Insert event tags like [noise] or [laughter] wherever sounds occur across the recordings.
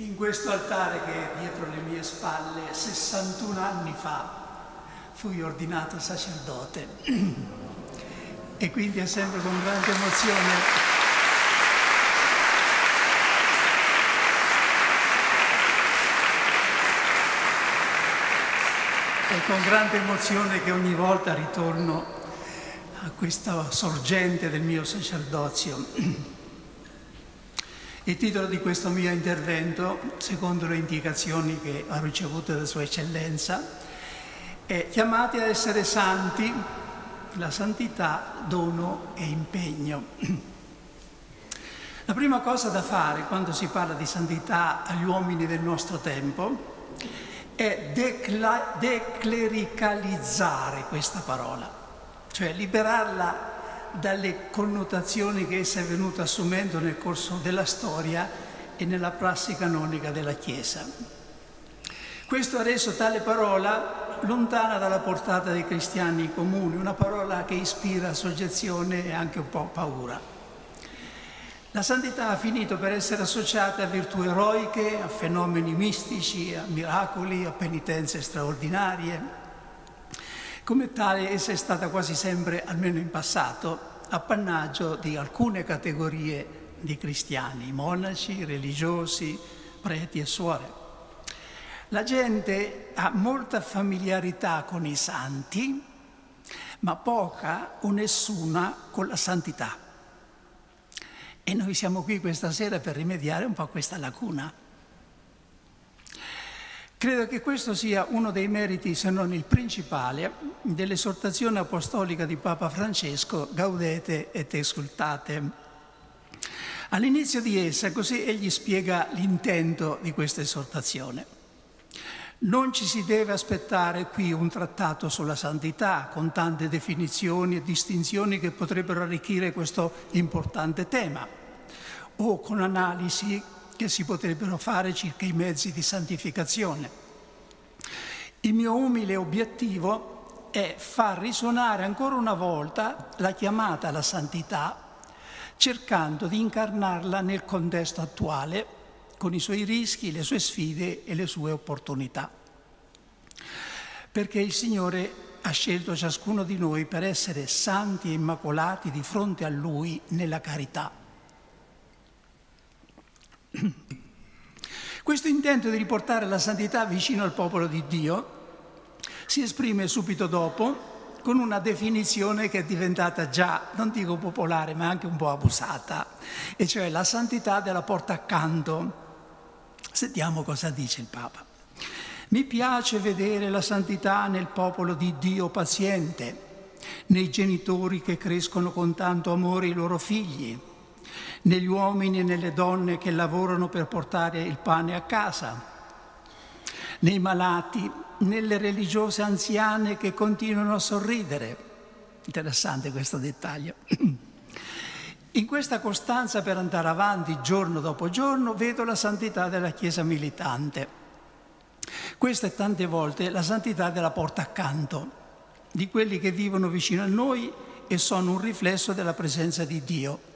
In questo altare che è dietro le mie spalle, 61 anni fa, fui ordinato sacerdote [clears throat] e quindi è sempre con grande emozione. È con grande emozione che ogni volta ritorno a questa sorgente del mio sacerdozio. [clears throat] Il titolo di questo mio intervento, secondo le indicazioni che ho ricevuto da Sua Eccellenza, è Chiamati a essere santi, la santità, dono e impegno. La prima cosa da fare quando si parla di santità agli uomini del nostro tempo è decla- declericalizzare questa parola, cioè liberarla dalle connotazioni che essa è venuta assumendo nel corso della storia e nella prassi canonica della Chiesa. Questo ha reso tale parola lontana dalla portata dei cristiani comuni, una parola che ispira soggezione e anche un po' paura. La santità ha finito per essere associata a virtù eroiche, a fenomeni mistici, a miracoli, a penitenze straordinarie, come tale essa è stata quasi sempre, almeno in passato, appannaggio di alcune categorie di cristiani, monaci, religiosi, preti e suore. La gente ha molta familiarità con i santi, ma poca o nessuna con la santità. E noi siamo qui questa sera per rimediare un po' a questa lacuna. Credo che questo sia uno dei meriti, se non il principale, dell'esortazione apostolica di Papa Francesco, Gaudete et Exultate. All'inizio di essa, così egli spiega l'intento di questa esortazione. Non ci si deve aspettare qui un trattato sulla santità con tante definizioni e distinzioni che potrebbero arricchire questo importante tema, o con analisi che si potrebbero fare circa i mezzi di santificazione. Il mio umile obiettivo è far risuonare ancora una volta la chiamata alla santità, cercando di incarnarla nel contesto attuale, con i suoi rischi, le sue sfide e le sue opportunità. Perché il Signore ha scelto ciascuno di noi per essere santi e immacolati di fronte a Lui nella carità. [clears throat] Questo intento di riportare la santità vicino al popolo di Dio si esprime subito dopo con una definizione che è diventata già, non dico popolare, ma anche un po' abusata, e cioè la santità della porta accanto. Sentiamo cosa dice il Papa. Mi piace vedere la santità nel popolo di Dio paziente, nei genitori che crescono con tanto amore i loro figli, negli uomini e nelle donne che lavorano per portare il pane a casa, nei malati, nelle religiose anziane che continuano a sorridere. Interessante questo dettaglio. [clears throat] In questa costanza per andare avanti giorno dopo giorno vedo la santità della Chiesa militante. Questa è tante volte la santità della porta accanto, di quelli che vivono vicino a noi e sono un riflesso della presenza di Dio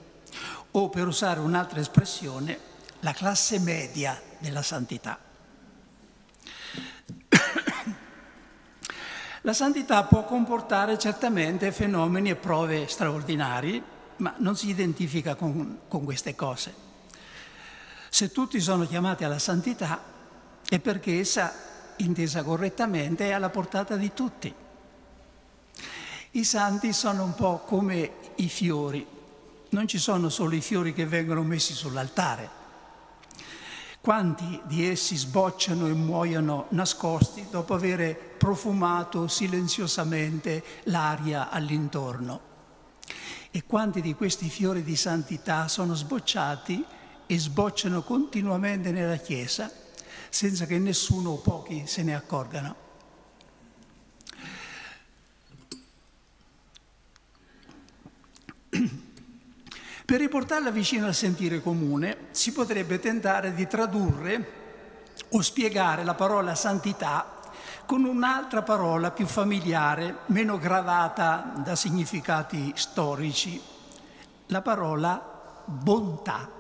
o per usare un'altra espressione, la classe media della santità. [coughs] La santità può comportare certamente fenomeni e prove straordinari, ma non si identifica con, con queste cose. Se tutti sono chiamati alla santità è perché essa, intesa correttamente, è alla portata di tutti. I santi sono un po' come i fiori, non ci sono solo i fiori che vengono messi sull'altare. Quanti di essi sbocciano e muoiono nascosti dopo aver profumato silenziosamente l'aria all'intorno? E quanti di questi fiori di santità sono sbocciati e sbocciano continuamente nella Chiesa senza che nessuno o pochi se ne accorgano? [clears throat] Per riportarla vicino al sentire comune si potrebbe tentare di tradurre o spiegare la parola santità con un'altra parola più familiare, meno gravata da significati storici, la parola bontà.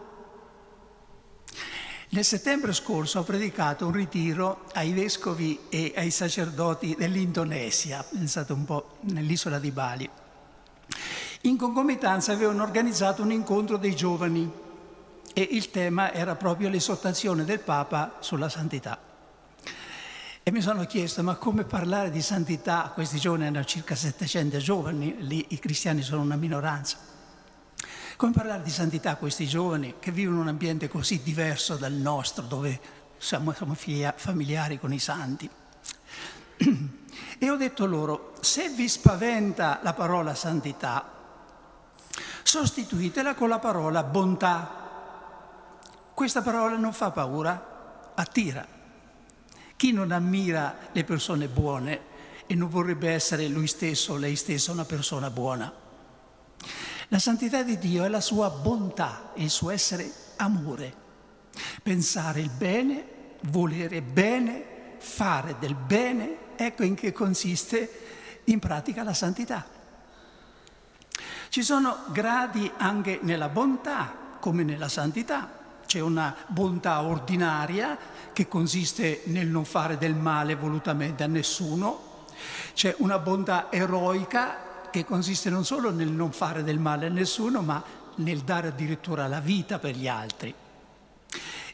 Nel settembre scorso ho predicato un ritiro ai vescovi e ai sacerdoti dell'Indonesia, pensate un po' nell'isola di Bali. In concomitanza avevano organizzato un incontro dei giovani e il tema era proprio l'esortazione del Papa sulla santità. E mi sono chiesto, ma come parlare di santità? Questi giovani hanno circa 700 giovani, lì i cristiani sono una minoranza. Come parlare di santità a questi giovani che vivono in un ambiente così diverso dal nostro, dove siamo, siamo familiari con i santi? [clears throat] E ho detto loro, se vi spaventa la parola santità, sostituitela con la parola bontà. Questa parola non fa paura, attira. Chi non ammira le persone buone e non vorrebbe essere lui stesso o lei stessa una persona buona? La santità di Dio è la sua bontà, il suo essere amore. Pensare il bene, volere bene, fare del bene, ecco in che consiste in pratica la santità. Ci sono gradi anche nella bontà come nella santità. C'è una bontà ordinaria che consiste nel non fare del male volutamente a nessuno. C'è una bontà eroica che consiste non solo nel non fare del male a nessuno, ma nel dare addirittura la vita per gli altri.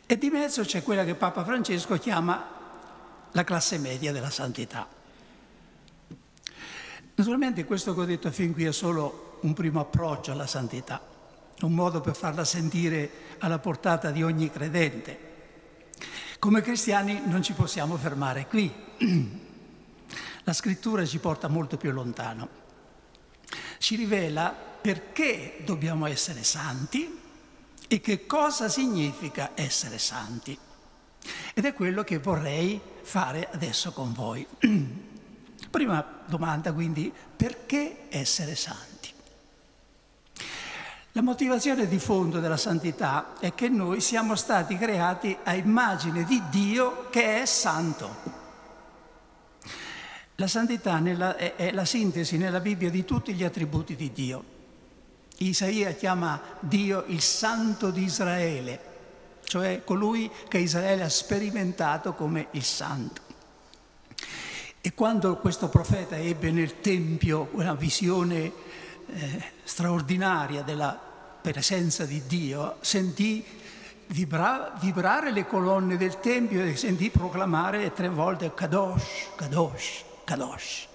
E di mezzo c'è quella che Papa Francesco chiama la classe media della santità. Naturalmente questo che ho detto fin qui è solo un primo approccio alla santità, un modo per farla sentire alla portata di ogni credente. Come cristiani non ci possiamo fermare qui. [clears throat] La scrittura ci porta molto più lontano ci rivela perché dobbiamo essere santi e che cosa significa essere santi. Ed è quello che vorrei fare adesso con voi. [clears throat] Prima domanda quindi, perché essere santi? La motivazione di fondo della santità è che noi siamo stati creati a immagine di Dio che è santo. La santità nella, è, è la sintesi nella Bibbia di tutti gli attributi di Dio. Isaia chiama Dio il santo di Israele, cioè colui che Israele ha sperimentato come il santo. E quando questo profeta ebbe nel Tempio una visione eh, straordinaria della presenza di Dio, sentì vibra, vibrare le colonne del Tempio e sentì proclamare tre volte Kadosh, Kadosh. Kadosh.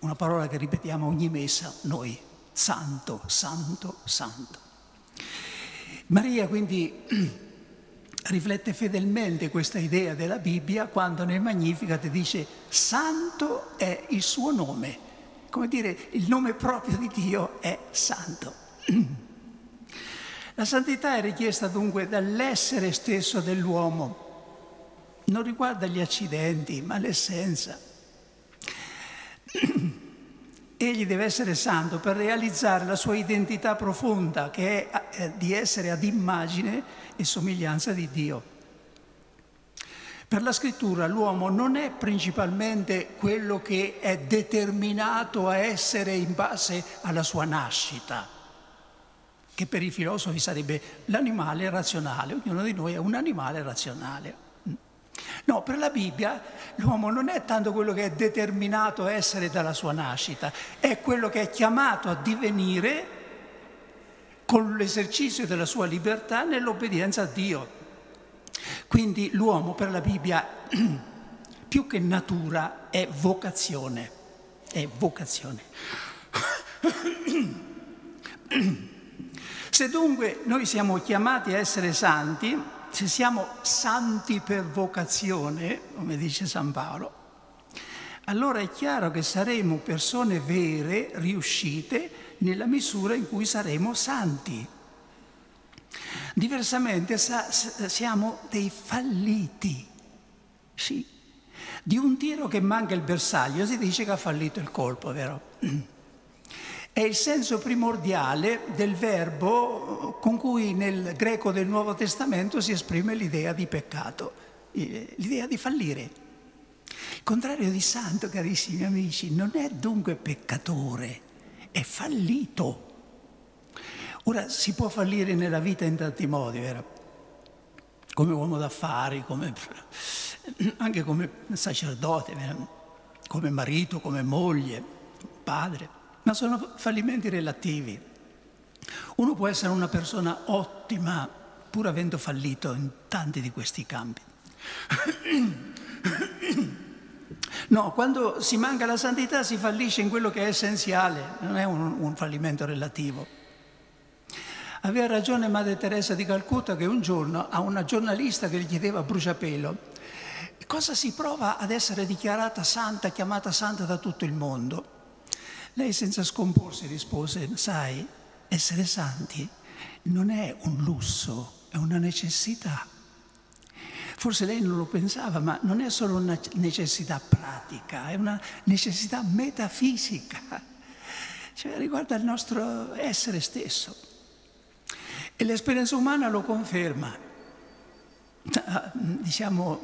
Una parola che ripetiamo ogni messa noi, santo, santo, santo. Maria quindi [clears throat] riflette fedelmente questa idea della Bibbia quando nel Magnificat dice santo è il suo nome, come dire il nome proprio di Dio è santo. [clears throat] La santità è richiesta dunque dall'essere stesso dell'uomo non riguarda gli accidenti, ma l'essenza. [clears throat] Egli deve essere santo per realizzare la sua identità profonda, che è eh, di essere ad immagine e somiglianza di Dio. Per la scrittura l'uomo non è principalmente quello che è determinato a essere in base alla sua nascita, che per i filosofi sarebbe l'animale razionale, ognuno di noi è un animale razionale. No, per la Bibbia l'uomo non è tanto quello che è determinato a essere dalla sua nascita, è quello che è chiamato a divenire con l'esercizio della sua libertà nell'obbedienza a Dio. Quindi l'uomo per la Bibbia [clears throat] più che natura è vocazione, è vocazione. [clears throat] Se dunque noi siamo chiamati a essere santi, se siamo santi per vocazione, come dice San Paolo, allora è chiaro che saremo persone vere, riuscite, nella misura in cui saremo santi. Diversamente sa- siamo dei falliti. Sì, di un tiro che manca il bersaglio si dice che ha fallito il colpo, vero? [clears throat] È il senso primordiale del verbo con cui nel greco del Nuovo Testamento si esprime l'idea di peccato, l'idea di fallire. Il contrario di santo, carissimi amici, non è dunque peccatore, è fallito. Ora si può fallire nella vita in tanti modi, vero? come uomo d'affari, come, [laughs] anche come sacerdote, come marito, come moglie, padre, ma sono fallimenti relativi. Uno può essere una persona ottima pur avendo fallito in tanti di questi campi. [clears throat] No, quando si manca la santità si fallisce in quello che è essenziale, non è un, un fallimento relativo. Aveva ragione Madre Teresa di Calcutta che un giorno a una giornalista che gli chiedeva bruciapelo cosa si prova ad essere dichiarata santa, chiamata santa da tutto il mondo. Lei senza scomporsi rispose, sai, essere santi non è un lusso, è una necessità. Forse lei non lo pensava, ma non è solo una necessità pratica, è una necessità metafisica, cioè riguarda il nostro essere stesso. E l'esperienza umana lo conferma, diciamo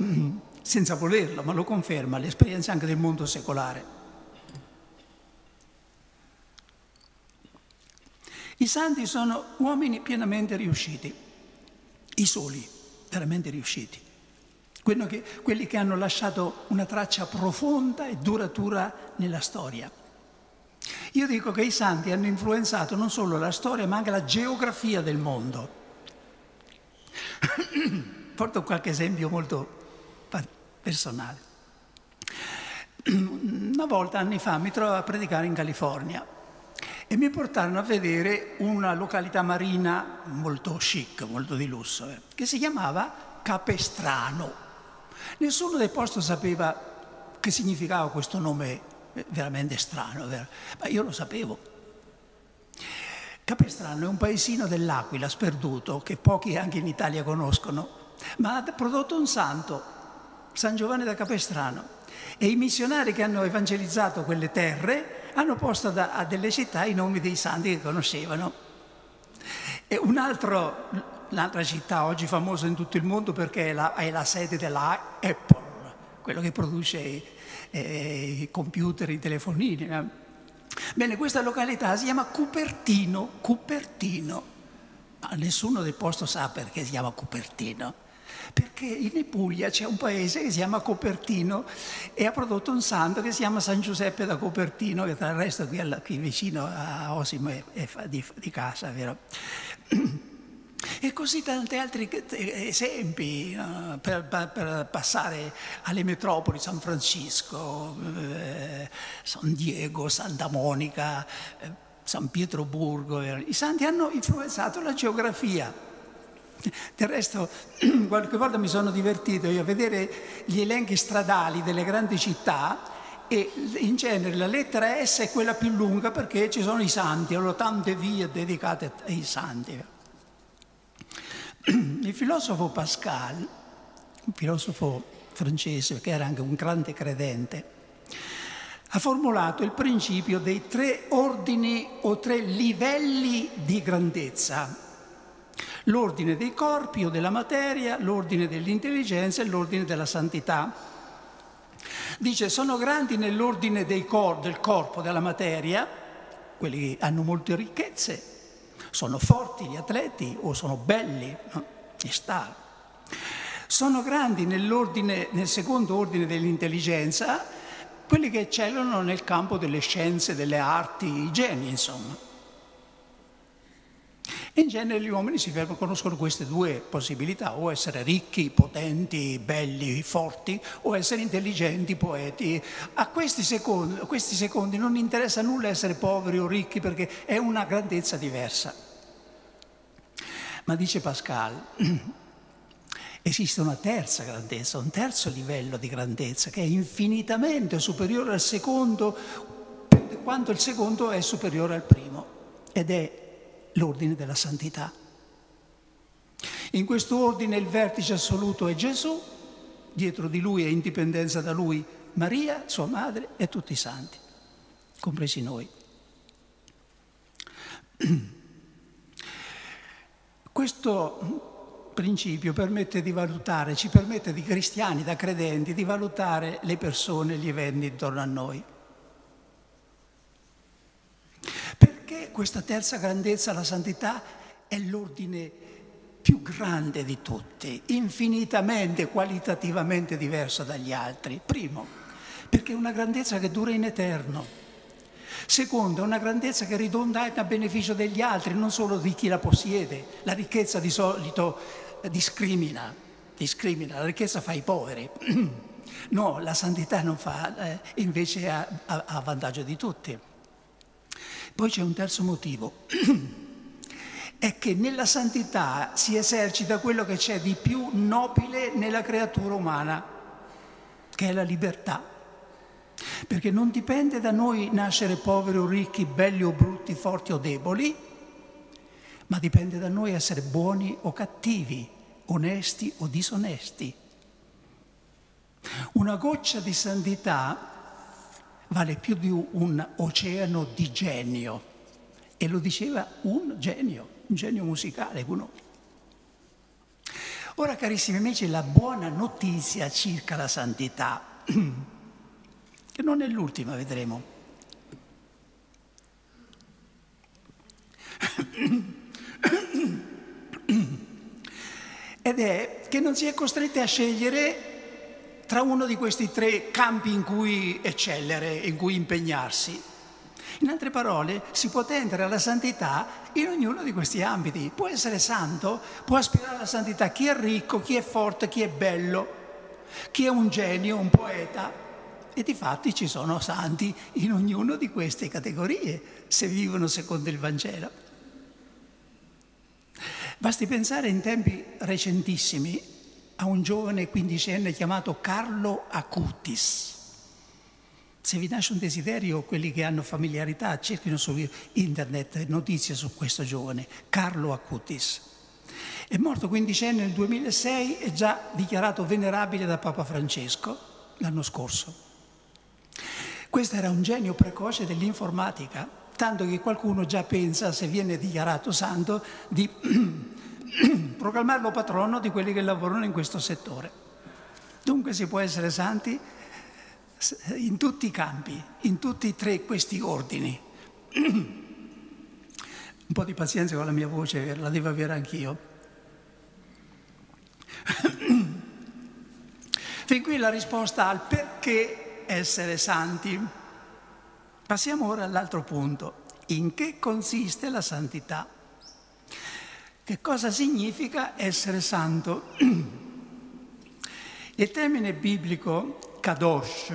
senza volerlo, ma lo conferma l'esperienza anche del mondo secolare. I santi sono uomini pienamente riusciti, i soli, veramente riusciti, che, quelli che hanno lasciato una traccia profonda e duratura nella storia. Io dico che i santi hanno influenzato non solo la storia, ma anche la geografia del mondo. [coughs] Porto qualche esempio molto personale. [coughs] Una volta, anni fa, mi trovavo a predicare in California e mi portarono a vedere una località marina molto chic, molto di lusso, eh, che si chiamava Capestrano. Nessuno del posto sapeva che significava questo nome veramente strano, vero? ma io lo sapevo. Capestrano è un paesino dell'Aquila sperduto che pochi anche in Italia conoscono, ma ha prodotto un santo, San Giovanni da Capestrano. E i missionari che hanno evangelizzato quelle terre hanno posto da, a delle città i nomi dei santi che conoscevano. E un altro, un'altra città oggi famosa in tutto il mondo perché è la, è la sede della Apple, quello che produce eh, i computer, i telefonini. No? Bene, questa località si chiama Cupertino, Cupertino. Ma nessuno del posto sa perché si chiama Cupertino. Perché in Puglia c'è un paese che si chiama Copertino e ha prodotto un santo che si chiama San Giuseppe da Copertino, che tra l'altro qui, qui vicino a Osimo è, è di, di casa, vero? [clears throat] E così tanti altri esempi no? per, per, passare alle metropoli, San Francisco, eh, San Diego, Santa Monica, eh, San Pietroburgo. I santi hanno influenzato la geografia. Del resto, [clears throat] qualche volta mi sono divertito io a vedere gli elenchi stradali delle grandi città e in genere la lettera S è quella più lunga perché ci sono i santi, allora tante vie dedicate ai santi. Il filosofo Pascal, un filosofo francese che era anche un grande credente, ha formulato il principio dei tre ordini o tre livelli di grandezza. L'ordine dei corpi o della materia, l'ordine dell'intelligenza e l'ordine della santità. Dice, sono grandi nell'ordine cor- del corpo, della materia, quelli che hanno molte ricchezze, sono forti gli atleti o sono belli, no? gli star. Sono grandi nel secondo ordine dell'intelligenza quelli che eccellano nel campo delle scienze, delle arti, i geni, insomma. In genere gli uomini si fermano, conoscono queste due possibilità, o essere ricchi, potenti, belli, forti, o essere intelligenti, poeti. A questi secondi, a questi secondi non interessa nulla essere poveri o ricchi perché è una grandezza diversa. Ma dice Pascal, [clears throat] esiste una terza grandezza, un terzo livello di grandezza che è infinitamente superiore al secondo, quanto il secondo è superiore al primo, ed è l'ordine della santità. In questo ordine il vertice assoluto è Gesù, dietro di lui e indipendenza da lui Maria, sua madre e tutti i santi, compresi noi. [clears throat] Questo principio permette di valutare, ci permette di cristiani, da credenti, di valutare le persone, gli eventi intorno a noi. Questa terza grandezza, la santità, è l'ordine più grande di tutti, infinitamente, qualitativamente diverso dagli altri. Primo, perché è una grandezza che dura in eterno. Secondo, è una grandezza che ridonda a beneficio degli altri, non solo di chi la possiede. La ricchezza di solito discrimina, discrimina, la ricchezza fa i poveri. [clears throat] No, la santità non fa, eh, invece è a, a, a vantaggio di tutti. Poi c'è un terzo motivo, [clears throat] è che nella santità si esercita quello che c'è di più nobile nella creatura umana, che è la libertà. Perché non dipende da noi nascere poveri o ricchi, belli o brutti, forti o deboli, ma dipende da noi essere buoni o cattivi, onesti o disonesti. Una goccia di santità vale più di un oceano di genio. E lo diceva un genio, un genio musicale, uno. Ora, carissimi amici, la buona notizia circa la santità, [clears throat] che non è l'ultima, vedremo. [clears throat] Ed è che non si è costretti a scegliere tra uno di questi tre campi in cui eccellere, in cui impegnarsi. In altre parole, si può tendere alla santità in ognuno di questi ambiti. Può essere santo, può aspirare alla santità chi è ricco, chi è forte, chi è bello, chi è un genio, un poeta. E di fatti ci sono santi in ognuna di queste categorie, se vivono secondo il Vangelo. Basti pensare in tempi recentissimi a un giovane quindicenne chiamato Carlo Acutis. Se vi nasce un desiderio, quelli che hanno familiarità, cerchino su internet notizie su questo giovane, Carlo Acutis. È morto quindicenne nel 2006 e già dichiarato venerabile da Papa Francesco l'anno scorso. Questo era un genio precoce dell'informatica, tanto che qualcuno già pensa, se viene dichiarato santo, di [clears throat] [clears throat] proclamarlo patrono di quelli che lavorano in questo settore. Dunque si può essere santi in tutti i campi, in tutti e tre questi ordini. [clears throat] Un po' di pazienza con la mia voce, la devo avere anch'io. [clears throat] Fin qui la risposta al perché essere santi. Passiamo ora all'altro punto. In che consiste la santità? Che cosa significa essere santo? [clears throat] Il termine biblico kadosh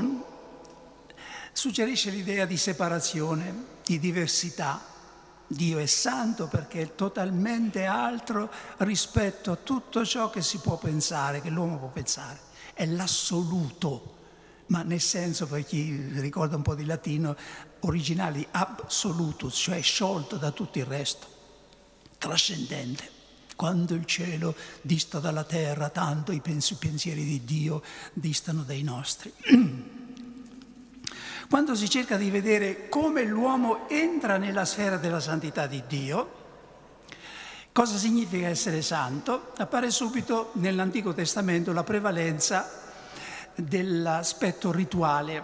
suggerisce l'idea di separazione, di diversità. Dio è santo perché è totalmente altro rispetto a tutto ciò che si può pensare, che l'uomo può pensare. È l'assoluto, ma nel senso, per chi ricorda un po' di latino, originale di absolutus, cioè sciolto da tutto il resto trascendente. Quando il cielo dista dalla terra, tanto i pensieri di Dio distano dai nostri. [clears throat] Quando si cerca di vedere come l'uomo entra nella sfera della santità di Dio, cosa significa essere santo, appare subito nell'Antico Testamento la prevalenza dell'aspetto rituale,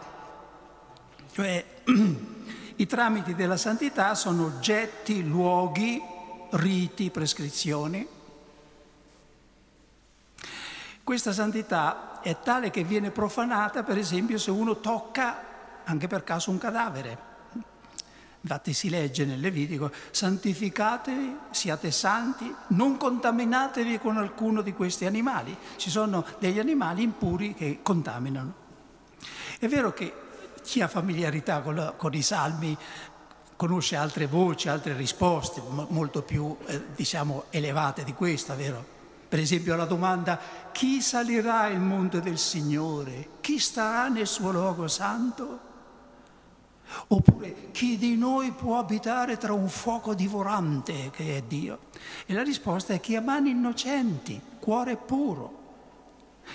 cioè [clears throat] i tramiti della santità sono oggetti, luoghi, riti, prescrizioni. Questa santità è tale che viene profanata, per esempio, se uno tocca anche per caso un cadavere. Infatti si legge nel Levitico, santificatevi, siate santi, non contaminatevi con alcuno di questi animali. Ci sono degli animali impuri che contaminano. È vero che chi ha familiarità con, la, con i salmi conosce altre voci, altre risposte molto più, eh, diciamo, elevate di questa, vero? Per esempio la domanda chi salirà il monte del Signore? Chi starà nel suo luogo santo? Oppure chi di noi può abitare tra un fuoco divorante che è Dio? E la risposta è chi ha mani innocenti, cuore puro,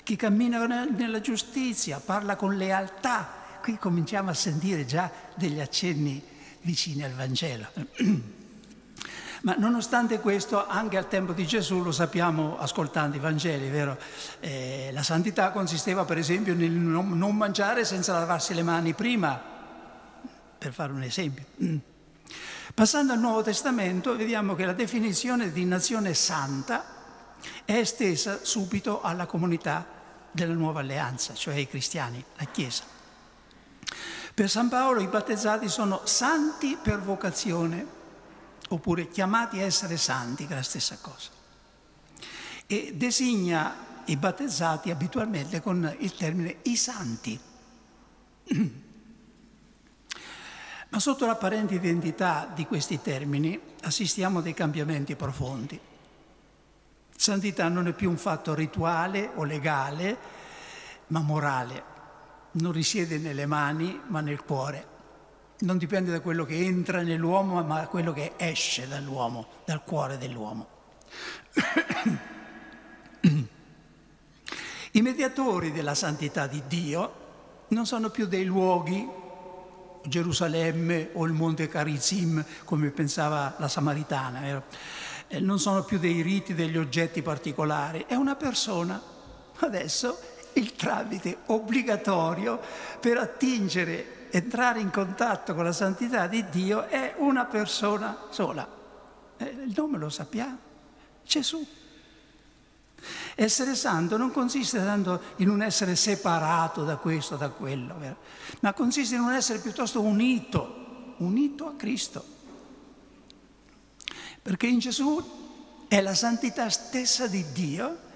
chi cammina nella giustizia, parla con lealtà. Qui cominciamo a sentire già degli accenni vicini al Vangelo. [clears throat] Ma nonostante questo, anche al tempo di Gesù, lo sappiamo ascoltando i Vangeli, vero? Eh, la santità consisteva per esempio nel non mangiare senza lavarsi le mani prima, per fare un esempio. [clears throat] Passando al Nuovo Testamento, vediamo che la definizione di nazione santa è estesa subito alla comunità della nuova alleanza, cioè ai cristiani, la Chiesa. Per San Paolo i battezzati sono santi per vocazione, oppure chiamati a essere santi, che è la stessa cosa. E designa i battezzati abitualmente con il termine i santi. [clears throat] Ma sotto l'apparente identità di questi termini assistiamo a dei cambiamenti profondi. Santità non è più un fatto rituale o legale, ma morale. Non risiede nelle mani, ma nel cuore. Non dipende da quello che entra nell'uomo, ma da quello che esce dall'uomo, dal cuore dell'uomo. [clears throat] I mediatori della santità di Dio non sono più dei luoghi, Gerusalemme o il Monte Carizim, come pensava la Samaritana, eh, non sono più dei riti, degli oggetti particolari, è una persona. Adesso il tramite obbligatorio per attingere, entrare in contatto con la santità di Dio è una persona sola. Eh, il nome lo sappiamo, Gesù. Essere santo non consiste tanto in un essere separato da questo, da quello, ma consiste in un essere piuttosto unito, unito a Cristo. Perché in Gesù è la santità stessa di Dio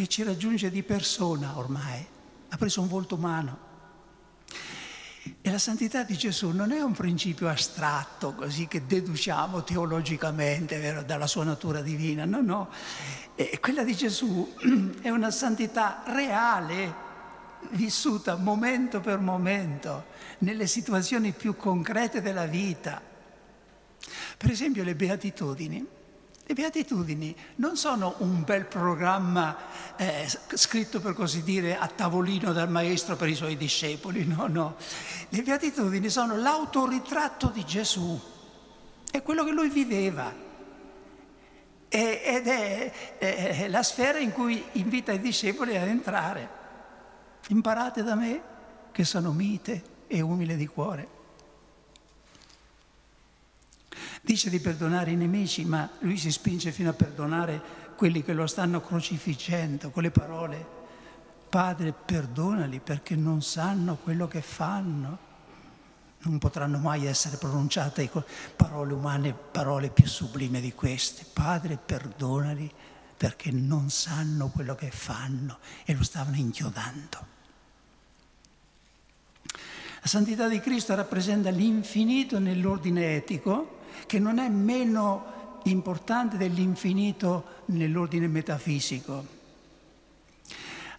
che ci raggiunge di persona ormai, ha preso un volto umano. E la santità di Gesù non è un principio astratto, così che deduciamo teologicamente vero, dalla sua natura divina, no, no. E quella di Gesù [clears throat] è una santità reale, vissuta momento per momento, nelle situazioni più concrete della vita. Per esempio le beatitudini le beatitudini non sono un bel programma eh, scritto per così dire a tavolino dal maestro per i suoi discepoli, no, no. Le beatitudini sono l'autoritratto di Gesù, è quello che lui viveva ed è, è la sfera in cui invita i discepoli ad entrare. Imparate da me che sono mite e umile di cuore Dice di perdonare i nemici, ma lui si spinge fino a perdonare quelli che lo stanno crocifiggendo con le parole. Padre, perdonali perché non sanno quello che fanno. Non potranno mai essere pronunciate parole umane, parole più sublime di queste. Padre, perdonali perché non sanno quello che fanno e lo stavano inchiodando. La santità di Cristo rappresenta l'infinito nell'ordine etico che non è meno importante dell'infinito nell'ordine metafisico.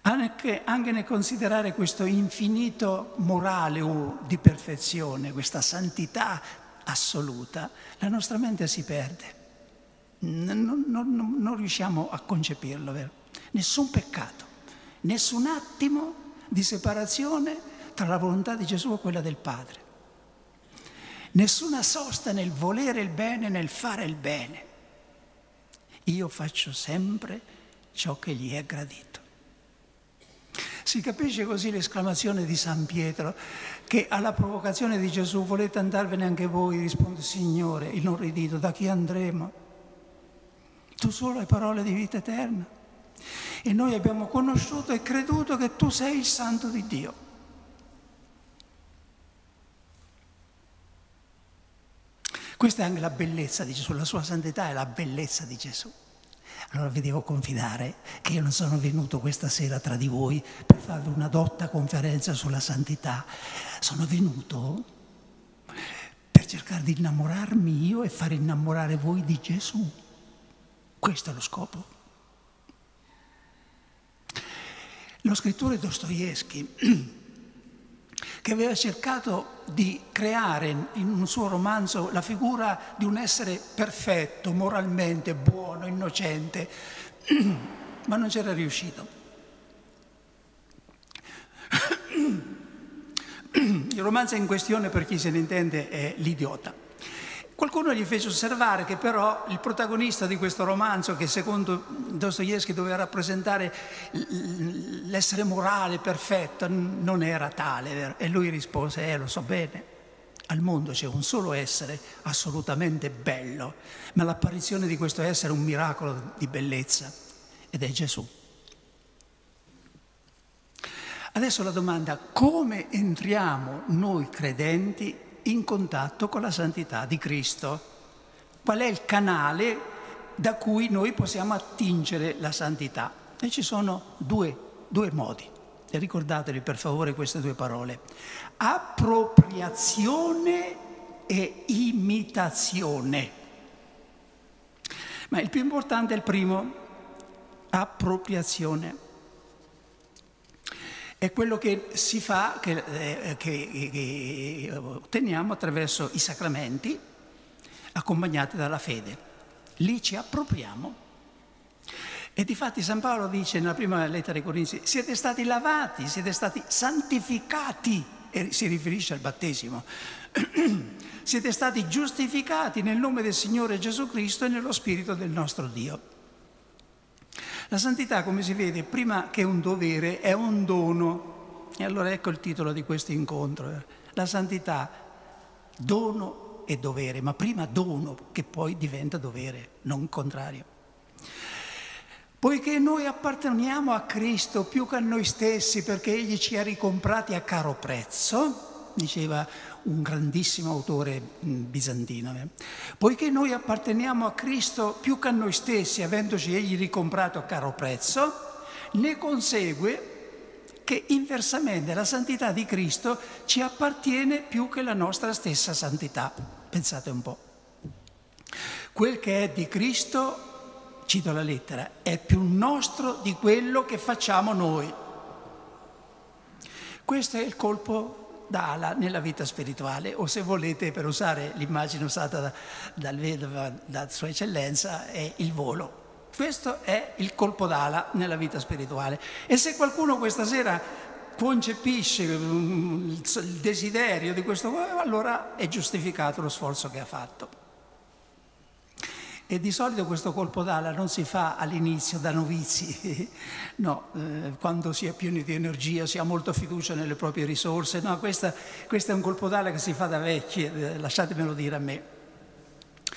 Anche, anche, nel considerare questo infinito morale o di perfezione, questa santità assoluta, la nostra mente si perde. Non, non, non riusciamo a concepirlo, vero? Nessun peccato, nessun attimo di separazione tra la volontà di Gesù e quella del Padre nessuna sosta nel volere il bene, nel fare il bene. Io faccio sempre ciò che gli è gradito. Si capisce così l'esclamazione di San Pietro che alla provocazione di Gesù volete andarvene anche voi, risponde Signore, inorridito, da chi andremo? Tu solo hai parole di vita eterna. E noi abbiamo conosciuto e creduto che tu sei il santo di Dio. Questa è anche la bellezza di Gesù, la sua santità è la bellezza di Gesù. Allora vi devo confidare che io non sono venuto questa sera tra di voi per fare una dotta conferenza sulla santità, sono venuto per cercare di innamorarmi io e fare innamorare voi di Gesù. Questo è lo scopo. Lo scrittore Dostoevsky [clears throat] che aveva cercato di creare in un suo romanzo la figura di un essere perfetto, moralmente buono, innocente, [clears throat] ma non c'era riuscito. [clears throat] Il romanzo in questione, per chi se ne intende, è L'idiota. Qualcuno gli fece osservare che però il protagonista di questo romanzo, che secondo Dostoevsky doveva rappresentare l'essere morale perfetto, non era tale. E lui rispose, eh lo so bene, Al mondo c'è un solo essere assolutamente bello, ma l'apparizione di questo essere è un miracolo di bellezza ed è Gesù. Adesso la domanda, come entriamo noi credenti in contatto con la santità di Cristo? Qual è il canale da cui noi possiamo attingere la santità? E ci sono due, due modi. E ricordatevi per favore queste due parole. Appropriazione e imitazione. Ma il più importante è il primo, appropriazione è quello che si fa, che, eh, che, che, otteniamo attraverso i sacramenti accompagnati dalla fede. Lì ci appropriamo. E difatti San Paolo dice nella prima lettera ai Corinzi, siete stati lavati, siete stati santificati, e si riferisce al battesimo, [clears throat] siete stati giustificati nel nome del Signore Gesù Cristo e nello Spirito del nostro Dio. La santità, come si vede, prima che un dovere, è un dono. E allora ecco il titolo di questo incontro. La santità, dono e dovere, ma prima dono che poi diventa dovere, non contrario. Poiché noi apparteniamo a Cristo più che a noi stessi perché Egli ci ha ricomprati a caro prezzo, diceva un grandissimo autore mm, bizantino. Eh. Poiché noi apparteniamo a Cristo più che a noi stessi, avendoci egli ricomprato a caro prezzo, ne consegue che inversamente la santità di Cristo ci appartiene più che la nostra stessa santità. Pensate un po'. Quel che è di Cristo, cito la lettera, è più nostro di quello che facciamo noi. Questo è il colpo d'ala nella vita spirituale o se volete per usare l'immagine usata da, dal vedova, da Sua Eccellenza, è il volo. Questo è il colpo d'ala nella vita spirituale. E se qualcuno questa sera concepisce il desiderio di questo, allora è giustificato lo sforzo che ha fatto. E di solito questo colpo d'ala non si fa all'inizio da novizi, [laughs] no, eh, quando si è pieni di energia, si ha molta fiducia nelle proprie risorse, no, questo è un colpo d'ala che si fa da vecchi, eh, lasciatemelo dire a me.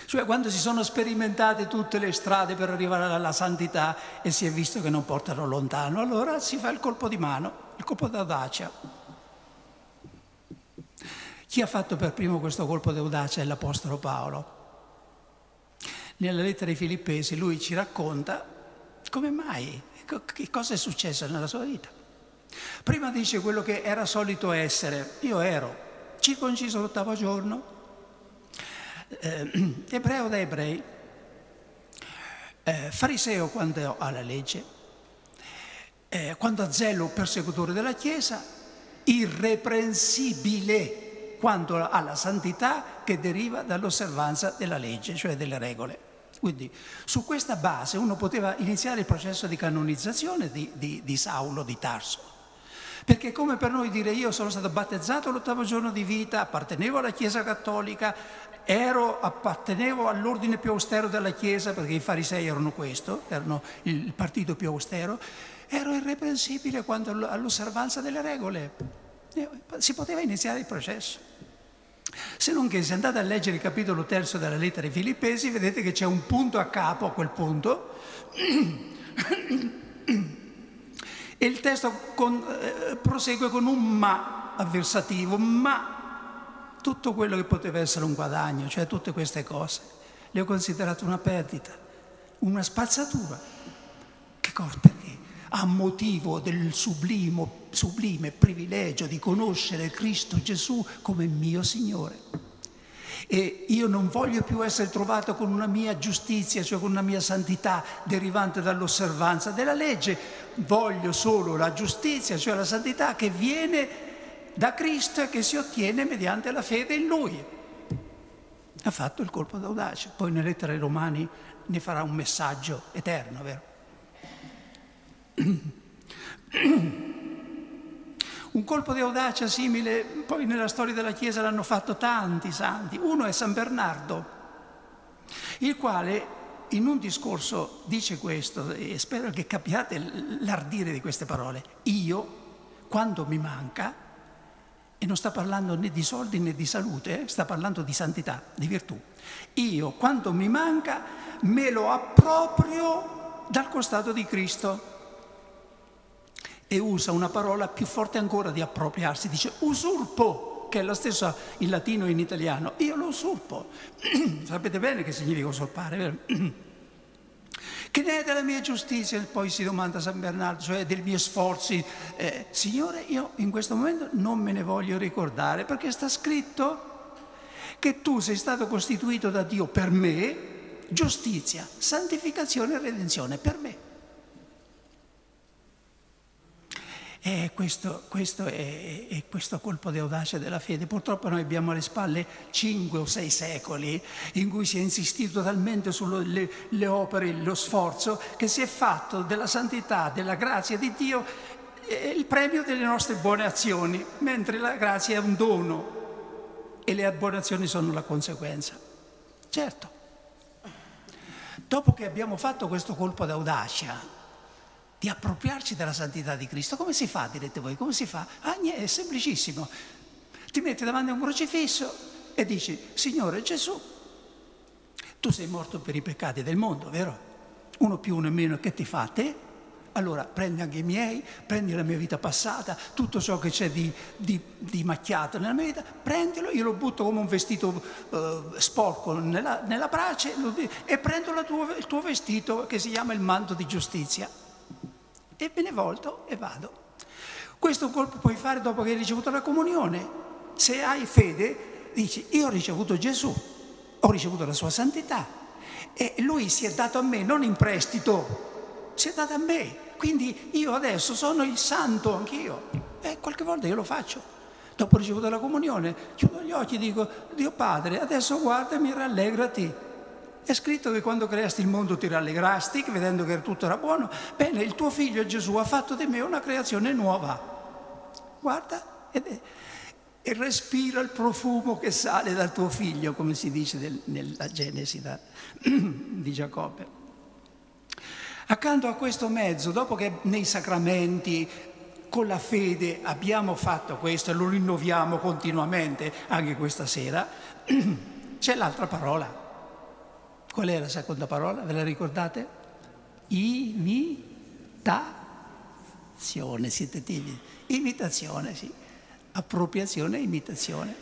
Cioè quando si sono sperimentate tutte le strade per arrivare alla santità e si è visto che non portano lontano, allora si fa il colpo di mano, il colpo d'audacia. Chi ha fatto per primo questo colpo d'audacia è l'Apostolo Paolo nella lettera ai Filippesi lui ci racconta come mai, che cosa è successo nella sua vita. Prima dice quello che era solito essere, io ero circonciso l'ottavo giorno, eh, [clears throat] ebreo da ebrei, eh, fariseo quando alla legge, eh, quando a zelo persecutore della Chiesa, irreprensibile quanto alla santità che deriva dall'osservanza della legge, cioè delle regole. Quindi su questa base uno poteva iniziare il processo di canonizzazione di, di, di Saulo di Tarso. Perché come per noi dire io sono stato battezzato l'ottavo giorno di vita, appartenevo alla Chiesa Cattolica, ero, appartenevo all'ordine più austero della Chiesa, perché i farisei erano questo, erano il partito più austero, ero irreprensibile quanto all'osservanza delle regole. Eh, si poteva iniziare il processo. Se non che se andate a leggere il capitolo terzo della lettera ai Filippesi, vedete che c'è un punto a capo a quel punto. [clears throat] E il testo con, eh, prosegue con un ma avversativo, ma tutto quello che poteva essere un guadagno, cioè tutte queste cose, le ho considerate una perdita, una spazzatura. Che cosa? A motivo del sublimo, sublime privilegio di conoscere Cristo Gesù come mio Signore. E io non voglio più essere trovato con una mia giustizia, cioè con una mia santità derivante dall'osservanza della legge, voglio solo la giustizia, cioè la santità che viene da Cristo e che si ottiene mediante la fede in Lui. Ha fatto il colpo d'audacia, poi nelle lettere ai Romani ne farà un messaggio eterno, vero? Un colpo di audacia simile, poi nella storia della Chiesa l'hanno fatto tanti santi. Uno è San Bernardo, il quale in un discorso dice questo, e spero che capiate l'ardire di queste parole. Io, quando mi manca, e non sta parlando né di soldi né di salute, eh? sta parlando di santità, di virtù. Io, quando mi manca, me lo approprio dal costato di Cristo. E usa una parola più forte ancora di appropriarsi, dice usurpo, che è la stessa in latino e in italiano. Io lo usurpo. [clears throat] Sapete bene che significa usurpare, vero? [clears throat] Che ne è della mia giustizia? Poi si domanda San Bernardo, cioè dei miei sforzi. Eh, Signore, io in questo momento non me ne voglio ricordare perché sta scritto che tu sei stato costituito da Dio per me, giustizia, santificazione e redenzione per me. E questo, questo è, è, questo colpo di audacia della fede. Purtroppo noi abbiamo alle spalle cinque o sei secoli in cui si è insistito talmente sulle opere, lo sforzo, che si è fatto della santità, della grazia di Dio il premio delle nostre buone azioni, mentre la grazia è un dono e le buone azioni sono la conseguenza. Certo, dopo che abbiamo fatto questo colpo d'audacia, di appropriarci della santità di Cristo. Come si fa, direte voi? Come si fa? Ah, niente, è semplicissimo. Ti metti davanti a un crocifisso e dici, Signore Gesù, tu sei morto per i peccati del mondo, vero? Uno più, uno meno, che ti fa te? Allora prendi anche i miei, prendi la mia vita passata, tutto ciò che c'è di, di, di macchiato nella mia vita, prendilo, io lo butto come un vestito uh, sporco nella, nella brace lo, e prendo tua, il tuo vestito che si chiama il manto di giustizia e me ne volto e vado. Questo colpo puoi fare dopo che hai ricevuto la comunione. Se hai fede, dici, io ho ricevuto Gesù, ho ricevuto la sua santità e lui si è dato a me, non in prestito, si è dato a me. Quindi io adesso sono il santo anch'io. E qualche volta io lo faccio. Dopo ho ricevuto la comunione, chiudo gli occhi e dico, Dio Padre, adesso guardami e rallegrati è scritto che quando creasti il mondo ti rallegrasti, vedendo che tutto era buono. Bene, il tuo figlio Gesù ha fatto di me una creazione nuova. Guarda ed è, e respira il profumo che sale dal tuo figlio, come si dice del, nella Genesi da, [clears throat] di Giacobbe. Accanto a questo mezzo, dopo che nei sacramenti, con la fede abbiamo fatto questo e lo rinnoviamo continuamente anche questa sera, [clears throat] c'è l'altra parola Qual è la seconda parola? Ve la ricordate? Imitazione, siete timidi. Imitazione, sì. Appropriazione e imitazione.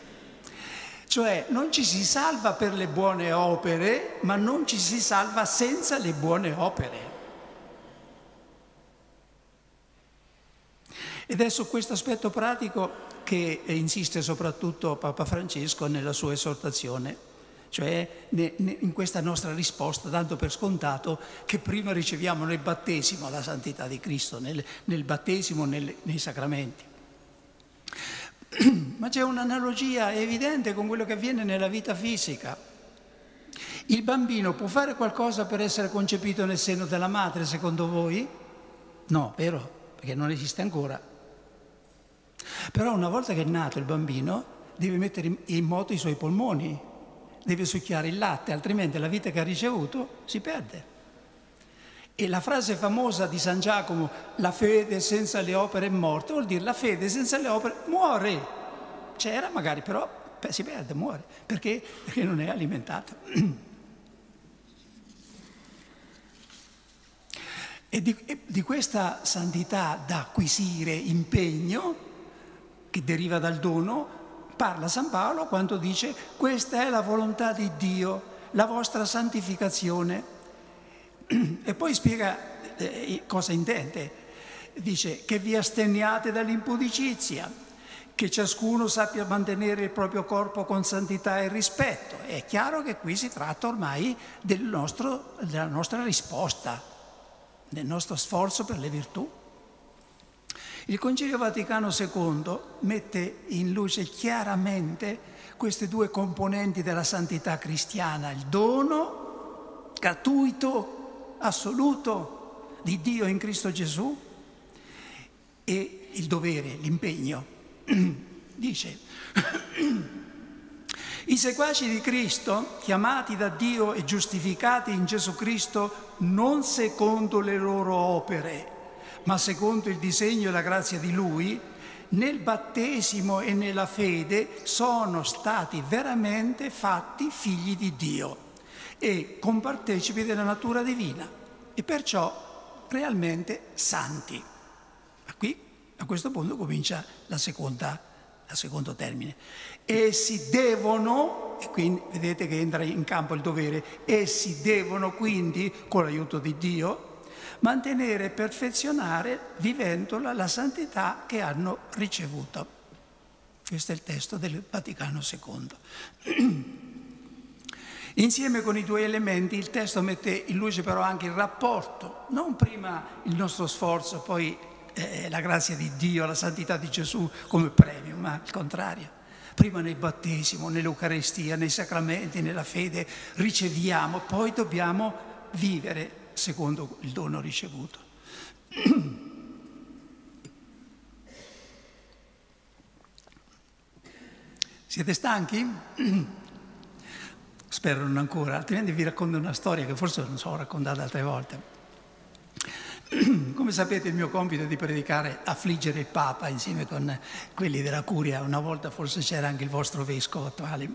Cioè non ci si salva per le buone opere, ma non ci si salva senza le buone opere. Ed è su questo aspetto pratico che insiste soprattutto Papa Francesco nella sua esortazione cioè in questa nostra risposta, dando per scontato che prima riceviamo nel battesimo la santità di Cristo, nel, nel battesimo, nel, nei sacramenti. [clears throat] Ma c'è un'analogia evidente con quello che avviene nella vita fisica. Il bambino può fare qualcosa per essere concepito nel seno della madre, secondo voi? No, vero? Perché non esiste ancora. Però una volta che è nato il bambino, deve mettere in moto i suoi polmoni, deve succhiare il latte, altrimenti la vita che ha ricevuto si perde. E la frase famosa di San Giacomo, la fede senza le opere è morta, vuol dire la fede senza le opere muore. C'era magari, però si perde, muore, perché, perché non è alimentata. E di, e di, questa santità da acquisire impegno, che deriva dal dono, parla San Paolo quando dice questa è la volontà di Dio, la vostra santificazione. [clears throat] E poi spiega eh, cosa intende. Dice che vi asteniate dall'impudicizia, che ciascuno sappia mantenere il proprio corpo con santità e rispetto. È chiaro che qui si tratta ormai del nostro, della nostra risposta, del nostro sforzo per le virtù. Il Concilio Vaticano II mette in luce chiaramente queste due componenti della santità cristiana, il dono gratuito, assoluto di Dio in Cristo Gesù e il dovere, l'impegno. [clears throat] Dice, [clears throat] i seguaci di Cristo, chiamati da Dio e giustificati in Gesù Cristo non secondo le loro opere, ma secondo il disegno e la grazia di Lui, nel battesimo e nella fede sono stati veramente fatti figli di Dio e compartecipi della natura divina e perciò realmente santi. Ma qui a questo punto comincia la seconda, la secondo termine. Essi devono, e quindi vedete che entra in campo il dovere, essi devono quindi, con l'aiuto di Dio, mantenere e perfezionare vivendola la santità che hanno ricevuto. Questo è il testo del Vaticano II. [clears throat] Insieme con i due elementi il testo mette in luce però anche il rapporto, non prima il nostro sforzo, poi eh, la grazia di Dio, la santità di Gesù come premio, ma il contrario. Prima nel battesimo, nell'Eucarestia, nei sacramenti, nella fede riceviamo, poi dobbiamo vivere secondo il dono ricevuto. [clears throat] Siete stanchi? [clears throat] Spero non ancora, altrimenti vi racconto una storia che forse non so, ho raccontato altre volte. [clears throat] Come sapete il mio compito è di predicare, affliggere il Papa insieme con quelli della Curia, una volta forse c'era anche il vostro vescovo attuale.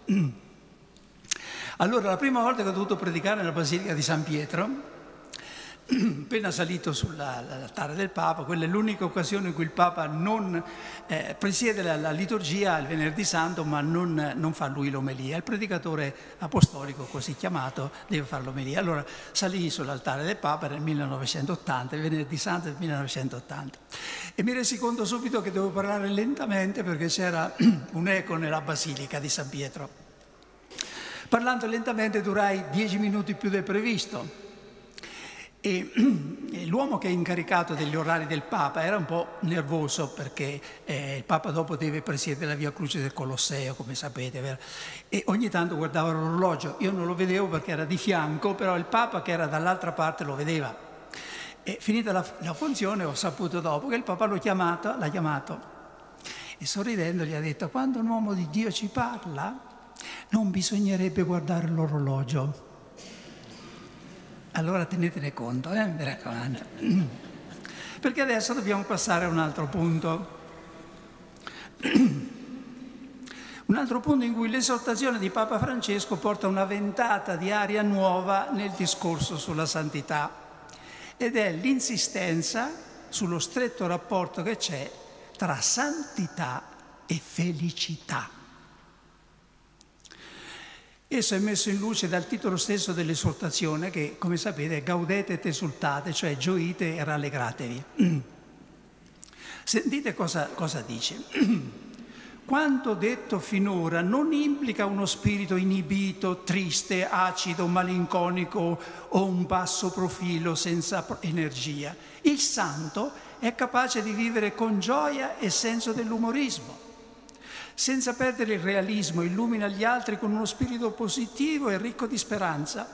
Allora, la prima volta che ho dovuto predicare nella Basilica di San Pietro, [clears throat] appena salito sull'altare del Papa, quella è l'unica occasione in cui il Papa non eh, presiede la, la, liturgia il venerdì santo, ma non, non, fa lui l'omelia. Il predicatore apostolico, così chiamato, deve fare l'omelia. Allora salì sull'altare del Papa nel 1980, il venerdì santo del 1980, e mi resi conto subito che dovevo parlare lentamente perché c'era [clears throat] un eco nella basilica di San Pietro. Parlando lentamente durai dieci minuti più del previsto [clears throat] e, l'uomo che è incaricato degli orari del Papa era un po' nervoso perché eh, il Papa dopo deve presiedere la via Cruce del Colosseo, come sapete, vero? e ogni tanto guardava l'orologio. Io non lo vedevo perché era di fianco, però il Papa che era dall'altra parte lo vedeva. E finita la, la funzione ho saputo dopo che il Papa l'ha chiamato, l'ha chiamato e sorridendo gli ha detto quando un uomo di Dio ci parla non bisognerebbe guardare l'orologio allora tenetene conto, eh, mi raccomando. [clears throat] Perché adesso dobbiamo passare a un altro punto. [clears throat] Un altro punto in cui l'esortazione di Papa Francesco porta una ventata di aria nuova nel discorso sulla santità ed è l'insistenza sullo stretto rapporto che c'è tra santità e felicità. Esso è messo in luce dal titolo stesso dell'esortazione che, come sapete, è Gaudete et esultate, cioè gioite e rallegratevi. [clears throat] Sentite cosa, cosa dice. [clears throat] Quanto detto finora non implica uno spirito inibito, triste, acido, malinconico o un basso profilo senza energia. Il santo è capace di vivere con gioia e senso dell'umorismo senza perdere il realismo, illumina gli altri con uno spirito positivo e ricco di speranza.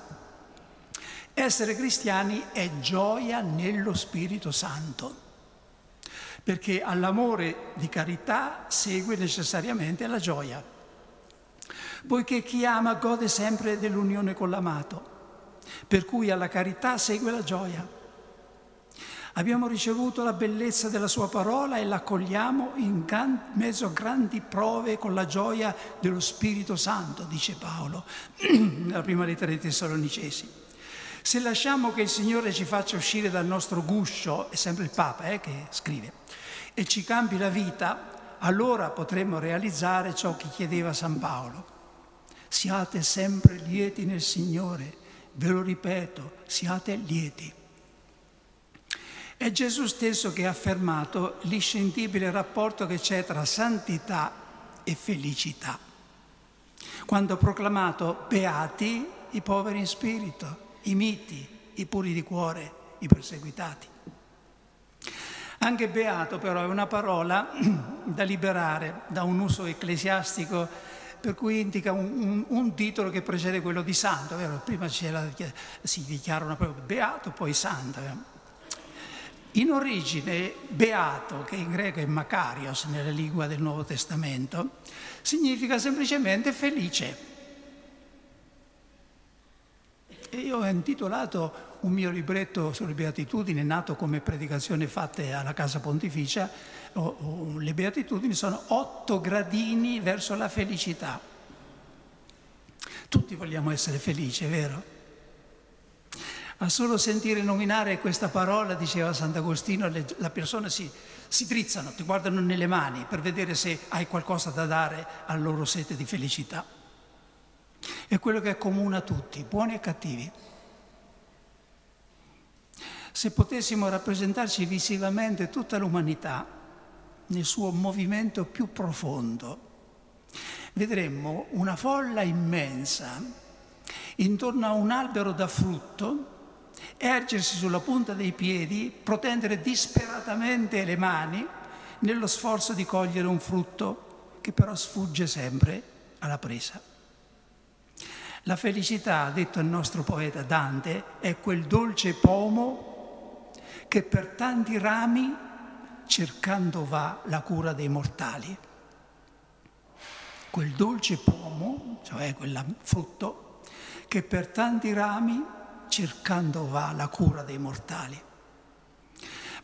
Essere cristiani è gioia nello Spirito Santo, perché all'amore di carità segue necessariamente la gioia, poiché chi ama gode sempre dell'unione con l'amato, per cui alla carità segue la gioia. Abbiamo ricevuto la bellezza della sua parola e l'accogliamo in gran, mezzo a grandi prove con la gioia dello Spirito Santo, dice Paolo [clears throat] nella prima lettera dei Tessalonicesi. Se lasciamo che il Signore ci faccia uscire dal nostro guscio, è sempre il Papa eh, che scrive, e ci cambi la vita, allora potremo realizzare ciò che chiedeva San Paolo. Siate sempre lieti nel Signore, ve lo ripeto, siate lieti. È Gesù stesso che ha affermato l'inscindibile rapporto che c'è tra santità e felicità. Quando ha proclamato beati i poveri in spirito, i miti, i puri di cuore, i perseguitati. Anche beato però è una parola [clears throat] da liberare da un uso ecclesiastico per cui indica un, un, un titolo che precede quello di santo. Vero? Prima si dichiarano proprio beato, poi santo. Vero? In origine, beato, che in greco è makarios nella lingua del Nuovo Testamento, significa semplicemente felice. E io ho intitolato un mio libretto sulle beatitudini, nato come predicazione fatte alla Casa Pontificia, le beatitudini sono otto gradini verso la felicità. Tutti vogliamo essere felici, vero? A solo sentire nominare questa parola, diceva Sant'Agostino, le, la persona si, si drizzano, ti guardano nelle mani per vedere se hai qualcosa da dare al loro sete di felicità. È quello che accomuna tutti, buoni e cattivi. Se potessimo rappresentarci visivamente tutta l'umanità nel suo movimento più profondo, vedremmo una folla immensa intorno a un albero da frutto ergersi sulla punta dei piedi, protendere disperatamente le mani nello sforzo di cogliere un frutto che però sfugge sempre alla presa. La felicità, ha detto il nostro poeta Dante, è quel dolce pomo che per tanti rami cercando va la cura dei mortali. Quel dolce pomo, cioè quel frutto, che per tanti rami cercando va la cura dei mortali.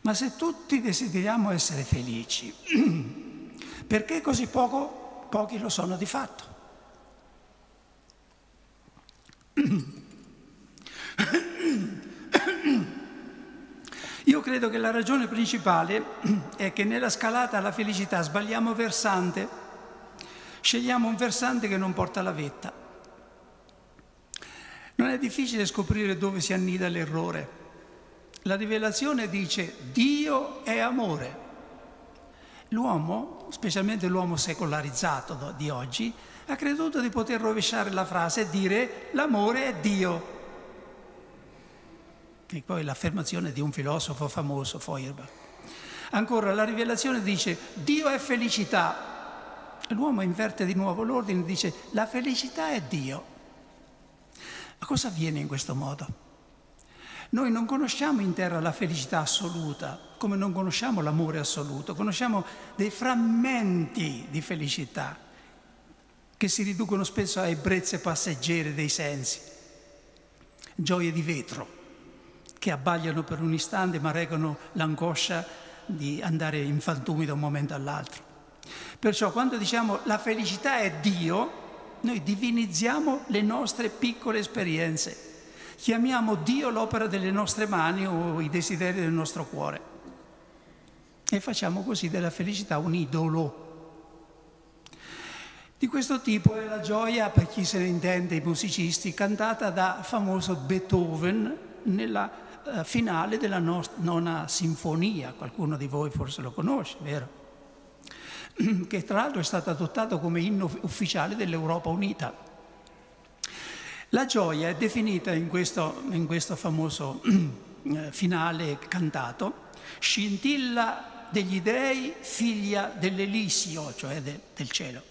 Ma se tutti desideriamo essere felici, [clears throat] perché così poco, pochi lo sono di fatto? Io credo che la ragione principale è che nella scalata alla felicità sbagliamo versante, scegliamo un versante che non porta la vetta. Non è difficile scoprire dove si annida l'errore. La rivelazione dice Dio è amore. L'uomo, specialmente l'uomo secolarizzato di oggi, ha creduto di poter rovesciare la frase e dire l'amore è Dio. E poi l'affermazione di un filosofo famoso, Feuerbach. Ancora, la rivelazione dice Dio è felicità. L'uomo inverte di nuovo l'ordine e dice la felicità è Dio. Ma cosa avviene in questo modo? Noi non conosciamo in terra la felicità assoluta, come non conosciamo l'amore assoluto, conosciamo dei frammenti di felicità che si riducono spesso a ebbrezze passeggere dei sensi, gioie di vetro che abbagliano per un istante ma regano l'angoscia di andare in fantumi da un momento all'altro. Perciò quando diciamo la felicità è Dio, noi divinizziamo le nostre piccole esperienze, chiamiamo Dio l'opera delle nostre mani o i desideri del nostro cuore e facciamo così della felicità un idolo. Di questo tipo è la gioia, per chi se ne intende, i musicisti, cantata da famoso Beethoven nella uh, finale della no- nona sinfonia. Qualcuno di voi forse lo conosce, vero? [clears throat] che tra l'altro è stato adottato come inno ufficiale dell'Europa Unita. La gioia è definita in questo, in questo famoso [clears throat] eh, finale cantato scintilla degli dei, figlia dell'Elisio, cioè de, del cielo.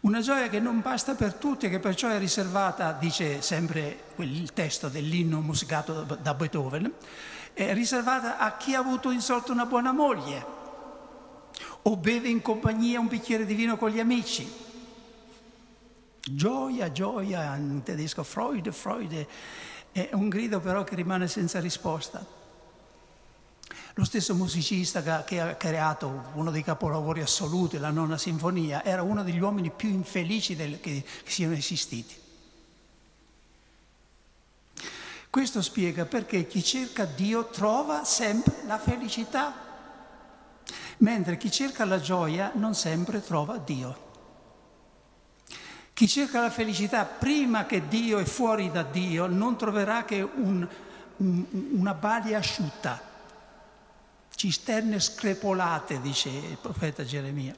Una gioia che non basta per tutti e che perciò è riservata, dice sempre il testo dell'inno musicato da Beethoven, è riservata a chi ha avuto insorto una buona moglie, o beve in compagnia un bicchiere di vino con gli amici. Gioia, gioia, in tedesco Freude, Freude, è un grido però che rimane senza risposta. Lo stesso musicista che ha creato uno dei capolavori assoluti, la nona sinfonia, era uno degli uomini più infelici del, che siano esistiti. Questo spiega perché chi cerca Dio trova sempre la felicità mentre chi cerca la gioia non sempre trova Dio. Chi cerca la felicità prima che Dio è fuori da Dio non troverà che un, un, una balia asciutta, cisterne screpolate, dice il profeta Geremia.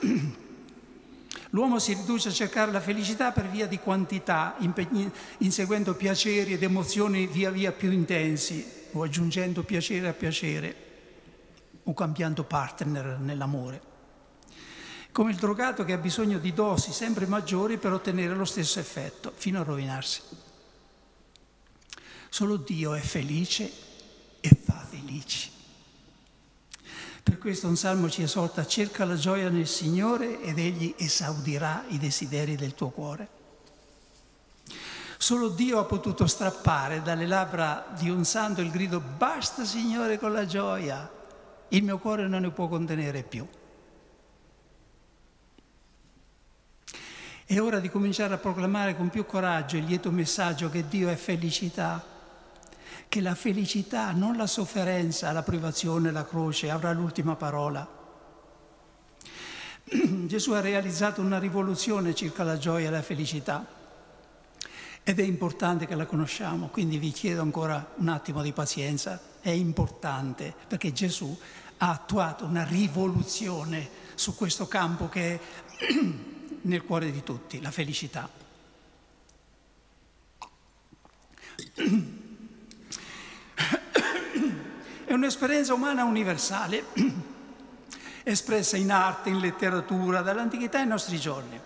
[clears throat] L'uomo si riduce a cercare la felicità per via di quantità, inseguendo piaceri ed emozioni via via più intensi o aggiungendo piacere a piacere o cambiando partner nell'amore. Come il drogato che ha bisogno di dosi sempre maggiori per ottenere lo stesso effetto, fino a rovinarsi. Solo Dio è felice e fa felici. Per questo un salmo ci esorta, cerca la gioia nel Signore ed Egli esaudirà i desideri del tuo cuore. Solo Dio ha potuto strappare dalle labbra di un santo il grido basta Signore con la gioia, il mio cuore non ne può contenere più. È ora di cominciare a proclamare con più coraggio il lieto messaggio che Dio è felicità, che la felicità, non la sofferenza, la privazione, la croce, avrà l'ultima parola. [clears throat] Gesù ha realizzato una rivoluzione circa la gioia e la felicità ed è importante che la conosciamo, quindi vi chiedo ancora un attimo di pazienza, è importante perché Gesù ha attuato una rivoluzione su questo campo che è [clears throat] nel cuore di tutti, la felicità. [clears throat] È un'esperienza umana universale, [clears throat] espressa in arte, in letteratura, dall'antichità ai nostri giorni.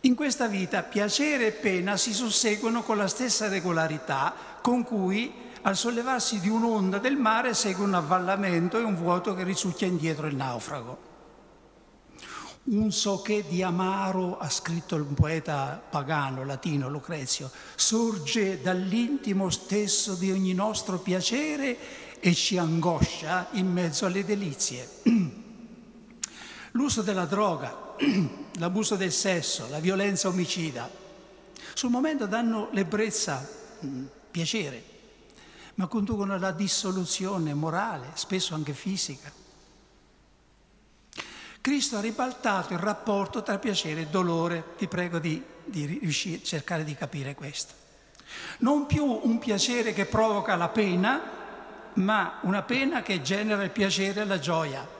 In questa vita piacere e pena si susseguono con la stessa regolarità con cui al sollevarsi di un'onda del mare segue un avvallamento e un vuoto che risucchia indietro il naufrago. Un so che di amaro, ha scritto un poeta pagano, latino, Lucrezio, sorge dall'intimo stesso di ogni nostro piacere e ci angoscia in mezzo alle delizie. [clears throat] L'uso della droga, [clears throat] l'abuso del sesso, la violenza omicida, sul momento danno l'ebbrezza, mm, piacere, ma conducono alla dissoluzione morale, spesso anche fisica. Cristo ha ribaltato il rapporto tra piacere e dolore, vi prego di, di riuscire, cercare di capire questo. Non più un piacere che provoca la pena, ma una pena che genera il piacere e la gioia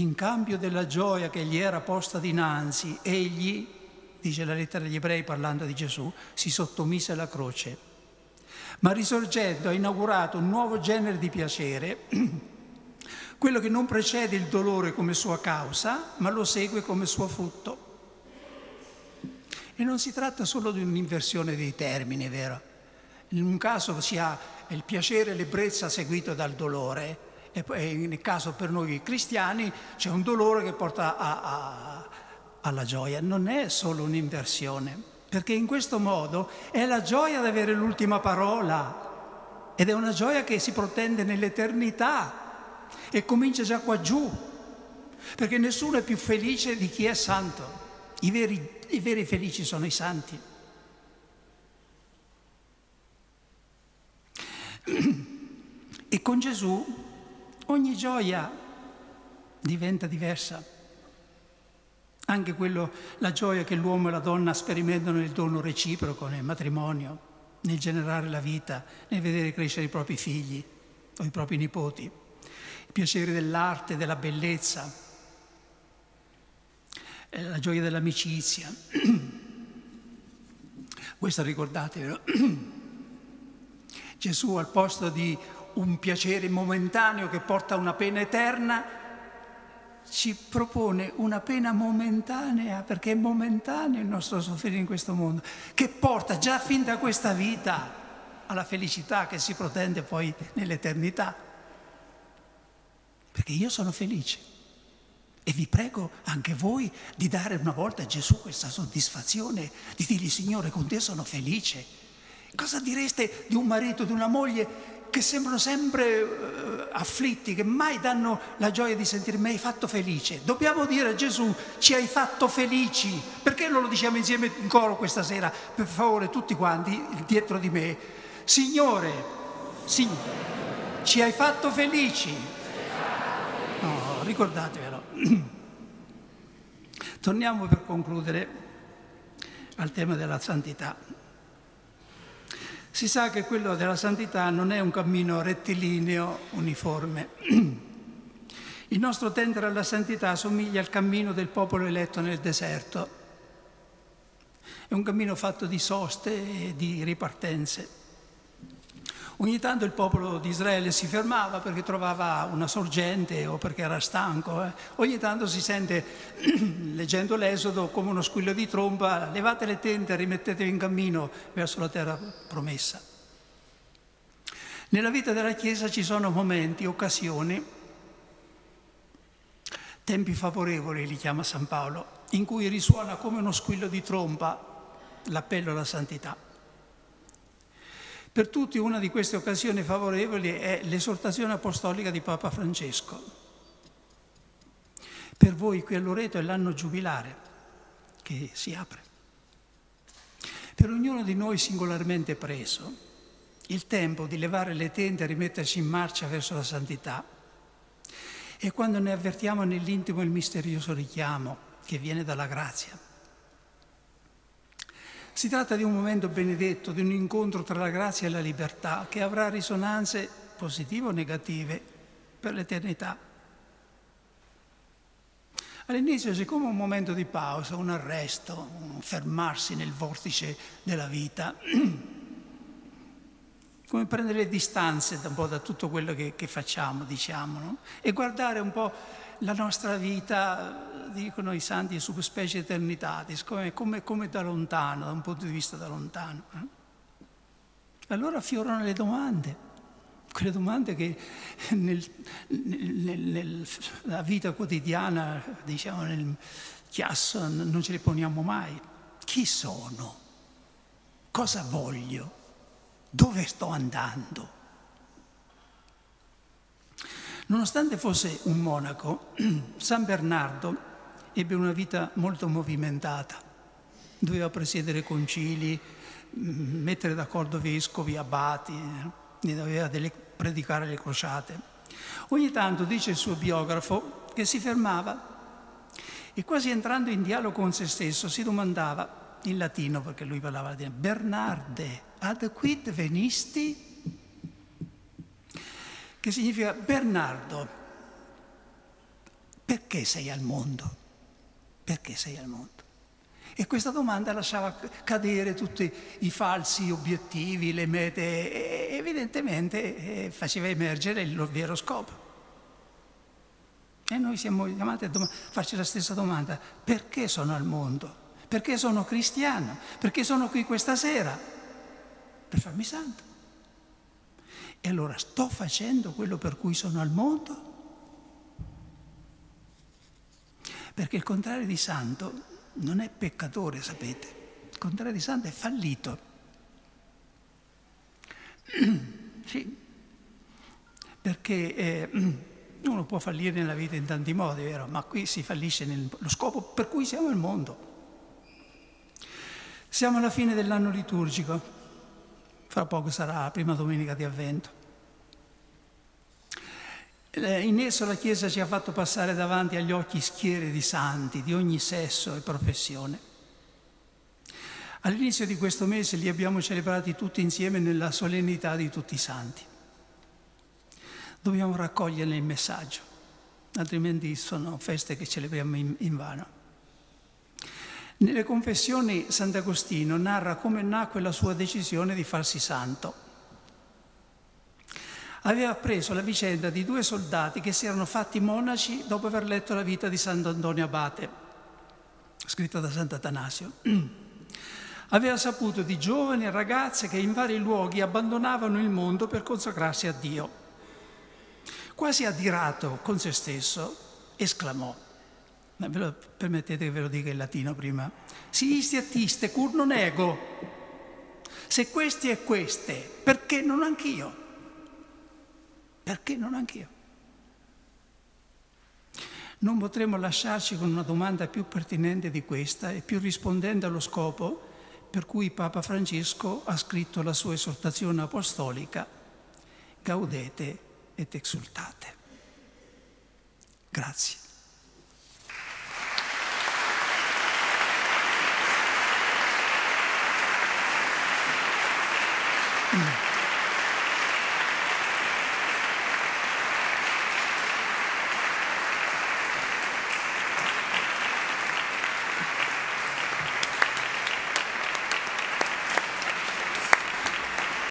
in cambio della gioia che gli era posta dinanzi, egli, dice la lettera agli ebrei parlando di Gesù, si sottomise alla croce. Ma risorgendo ha inaugurato un nuovo genere di piacere, [clears throat] quello che non precede il dolore come sua causa, ma lo segue come suo frutto. E non si tratta solo di un'inversione dei termini, vero? In un caso si ha il piacere e l'ebbrezza seguito dal dolore, e nel caso per noi cristiani c'è un dolore che porta a, a, alla gioia. Non è solo un'inversione, perché in questo modo è la gioia di avere l'ultima parola ed è una gioia che si protende nell'eternità e comincia già qua giù, perché nessuno è più felice di chi è santo. I veri, i veri felici sono i santi. E con Gesù ogni gioia diventa diversa. Anche quello, la gioia che l'uomo e la donna sperimentano nel dono reciproco, nel matrimonio, nel generare la vita, nel vedere crescere i propri figli o i propri nipoti, il piacere dell'arte, della bellezza, eh, la gioia dell'amicizia. [clears throat] Questo ricordatevelo. [clears throat] Gesù al posto di un piacere momentaneo che porta a una pena eterna, ci propone una pena momentanea, perché è momentaneo il nostro soffrire in questo mondo, che porta già fin da questa vita alla felicità che si protende poi nell'eternità. Perché io sono felice e vi prego anche voi di dare una volta a Gesù questa soddisfazione, di dirgli Signore con te sono felice. Cosa direste di un marito, di una moglie che sembrano sempre uh, afflitti, che mai danno la gioia di sentirmi mi hai fatto felice. Dobbiamo dire a Gesù, ci hai fatto felici. Perché non lo diciamo insieme in coro questa sera? Per favore, tutti quanti, dietro di me. Signore, Signore, ci hai fatto felici. No, ricordatevelo. [clears throat] Torniamo per concludere al tema della santità. Si sa che quello della santità non è un cammino rettilineo, uniforme. [clears throat] Il nostro tendere alla santità somiglia al cammino del popolo eletto nel deserto. È un cammino fatto di soste e di ripartenze. Ogni tanto il popolo di Israele si fermava perché trovava una sorgente o perché era stanco. Eh. Ogni tanto si sente, [clears throat] leggendo l'Esodo, come uno squillo di tromba, levate le tende e rimettetevi in cammino verso la terra promessa. Nella vita della Chiesa ci sono momenti, occasioni, tempi favorevoli, li chiama San Paolo, in cui risuona come uno squillo di tromba l'appello alla santità. Per tutti una di queste occasioni favorevoli è l'esortazione apostolica di Papa Francesco. Per voi qui a Loreto è l'anno giubilare che si apre. Per ognuno di noi singolarmente preso, il tempo di levare le tende e rimetterci in marcia verso la santità è quando ne avvertiamo nell'intimo il misterioso richiamo che viene dalla grazia. Si tratta di un momento benedetto, di un incontro tra la grazia e la libertà che avrà risonanze positive o negative per l'eternità. All'inizio c'è come un momento di pausa, un arresto, un fermarsi nel vortice della vita, [clears throat] come prendere le distanze po' da tutto quello che, che facciamo, diciamo, no? e guardare un po' la nostra vita, dicono i santi, subspecie eternitatis, come, come, come, da lontano, da un punto di vista da lontano. Eh? Allora affiorano le domande, quelle domande che nel, nel, nella vita quotidiana, diciamo nel chiasso, non ce le poniamo mai. Chi sono? Cosa voglio? Dove sto andando? Nonostante fosse un monaco, [clears throat] San Bernardo ebbe una vita molto movimentata. Doveva presiedere concili, mm, mettere d'accordo vescovi, abati, eh, ne doveva delle, predicare le crociate. Ogni tanto, dice il suo biografo, che si fermava e quasi entrando in dialogo con se stesso si domandava, in latino perché lui parlava latino, Bernarde, ad quid venisti? che significa Bernardo, perché sei al mondo? Perché sei al mondo? E questa domanda lasciava cadere tutti i falsi obiettivi, le mete, e evidentemente eh, faceva emergere il vero scopo. E noi siamo chiamati a dom- farci la stessa domanda, perché sono al mondo? Perché sono cristiano? Perché sono qui questa sera? Per farmi santo. E allora sto facendo quello per cui sono al mondo? Perché il contrario di santo non è peccatore, sapete. Il contrario di santo è fallito. [clears throat] sì, perché eh, uno può fallire nella vita in tanti modi, vero? Ma qui si fallisce nello scopo per cui siamo al mondo. Siamo alla fine dell'anno liturgico. Fra poco sarà la prima domenica di avvento. Eh, in esso la Chiesa ci ha fatto passare davanti agli occhi schiere di santi di ogni sesso e professione. All'inizio di questo mese li abbiamo celebrati tutti insieme nella solennità di tutti i santi. Dobbiamo raccogliere il messaggio, altrimenti sono feste che celebriamo in, in vano. Nelle confessioni Sant'Agostino narra come nacque la sua decisione di farsi santo. Aveva preso la vicenda di due soldati che si erano fatti monaci dopo aver letto la vita di Sant'Antonio Abate, scritta da Sant'Atanasio. [clears throat] Aveva saputo di giovani e ragazze che in vari luoghi abbandonavano il mondo per consacrarsi a Dio. Quasi adirato con se stesso, esclamò, ma ve lo, permettete che ve lo dica in latino prima. Si isti attiste cur non ego. Se questi e queste, perché non anch'io? Perché non anch'io? Non potremmo lasciarci con una domanda più pertinente di questa e più rispondente allo scopo per cui Papa Francesco ha scritto la sua esortazione apostolica, gaudete et exultate. Grazie. Mm.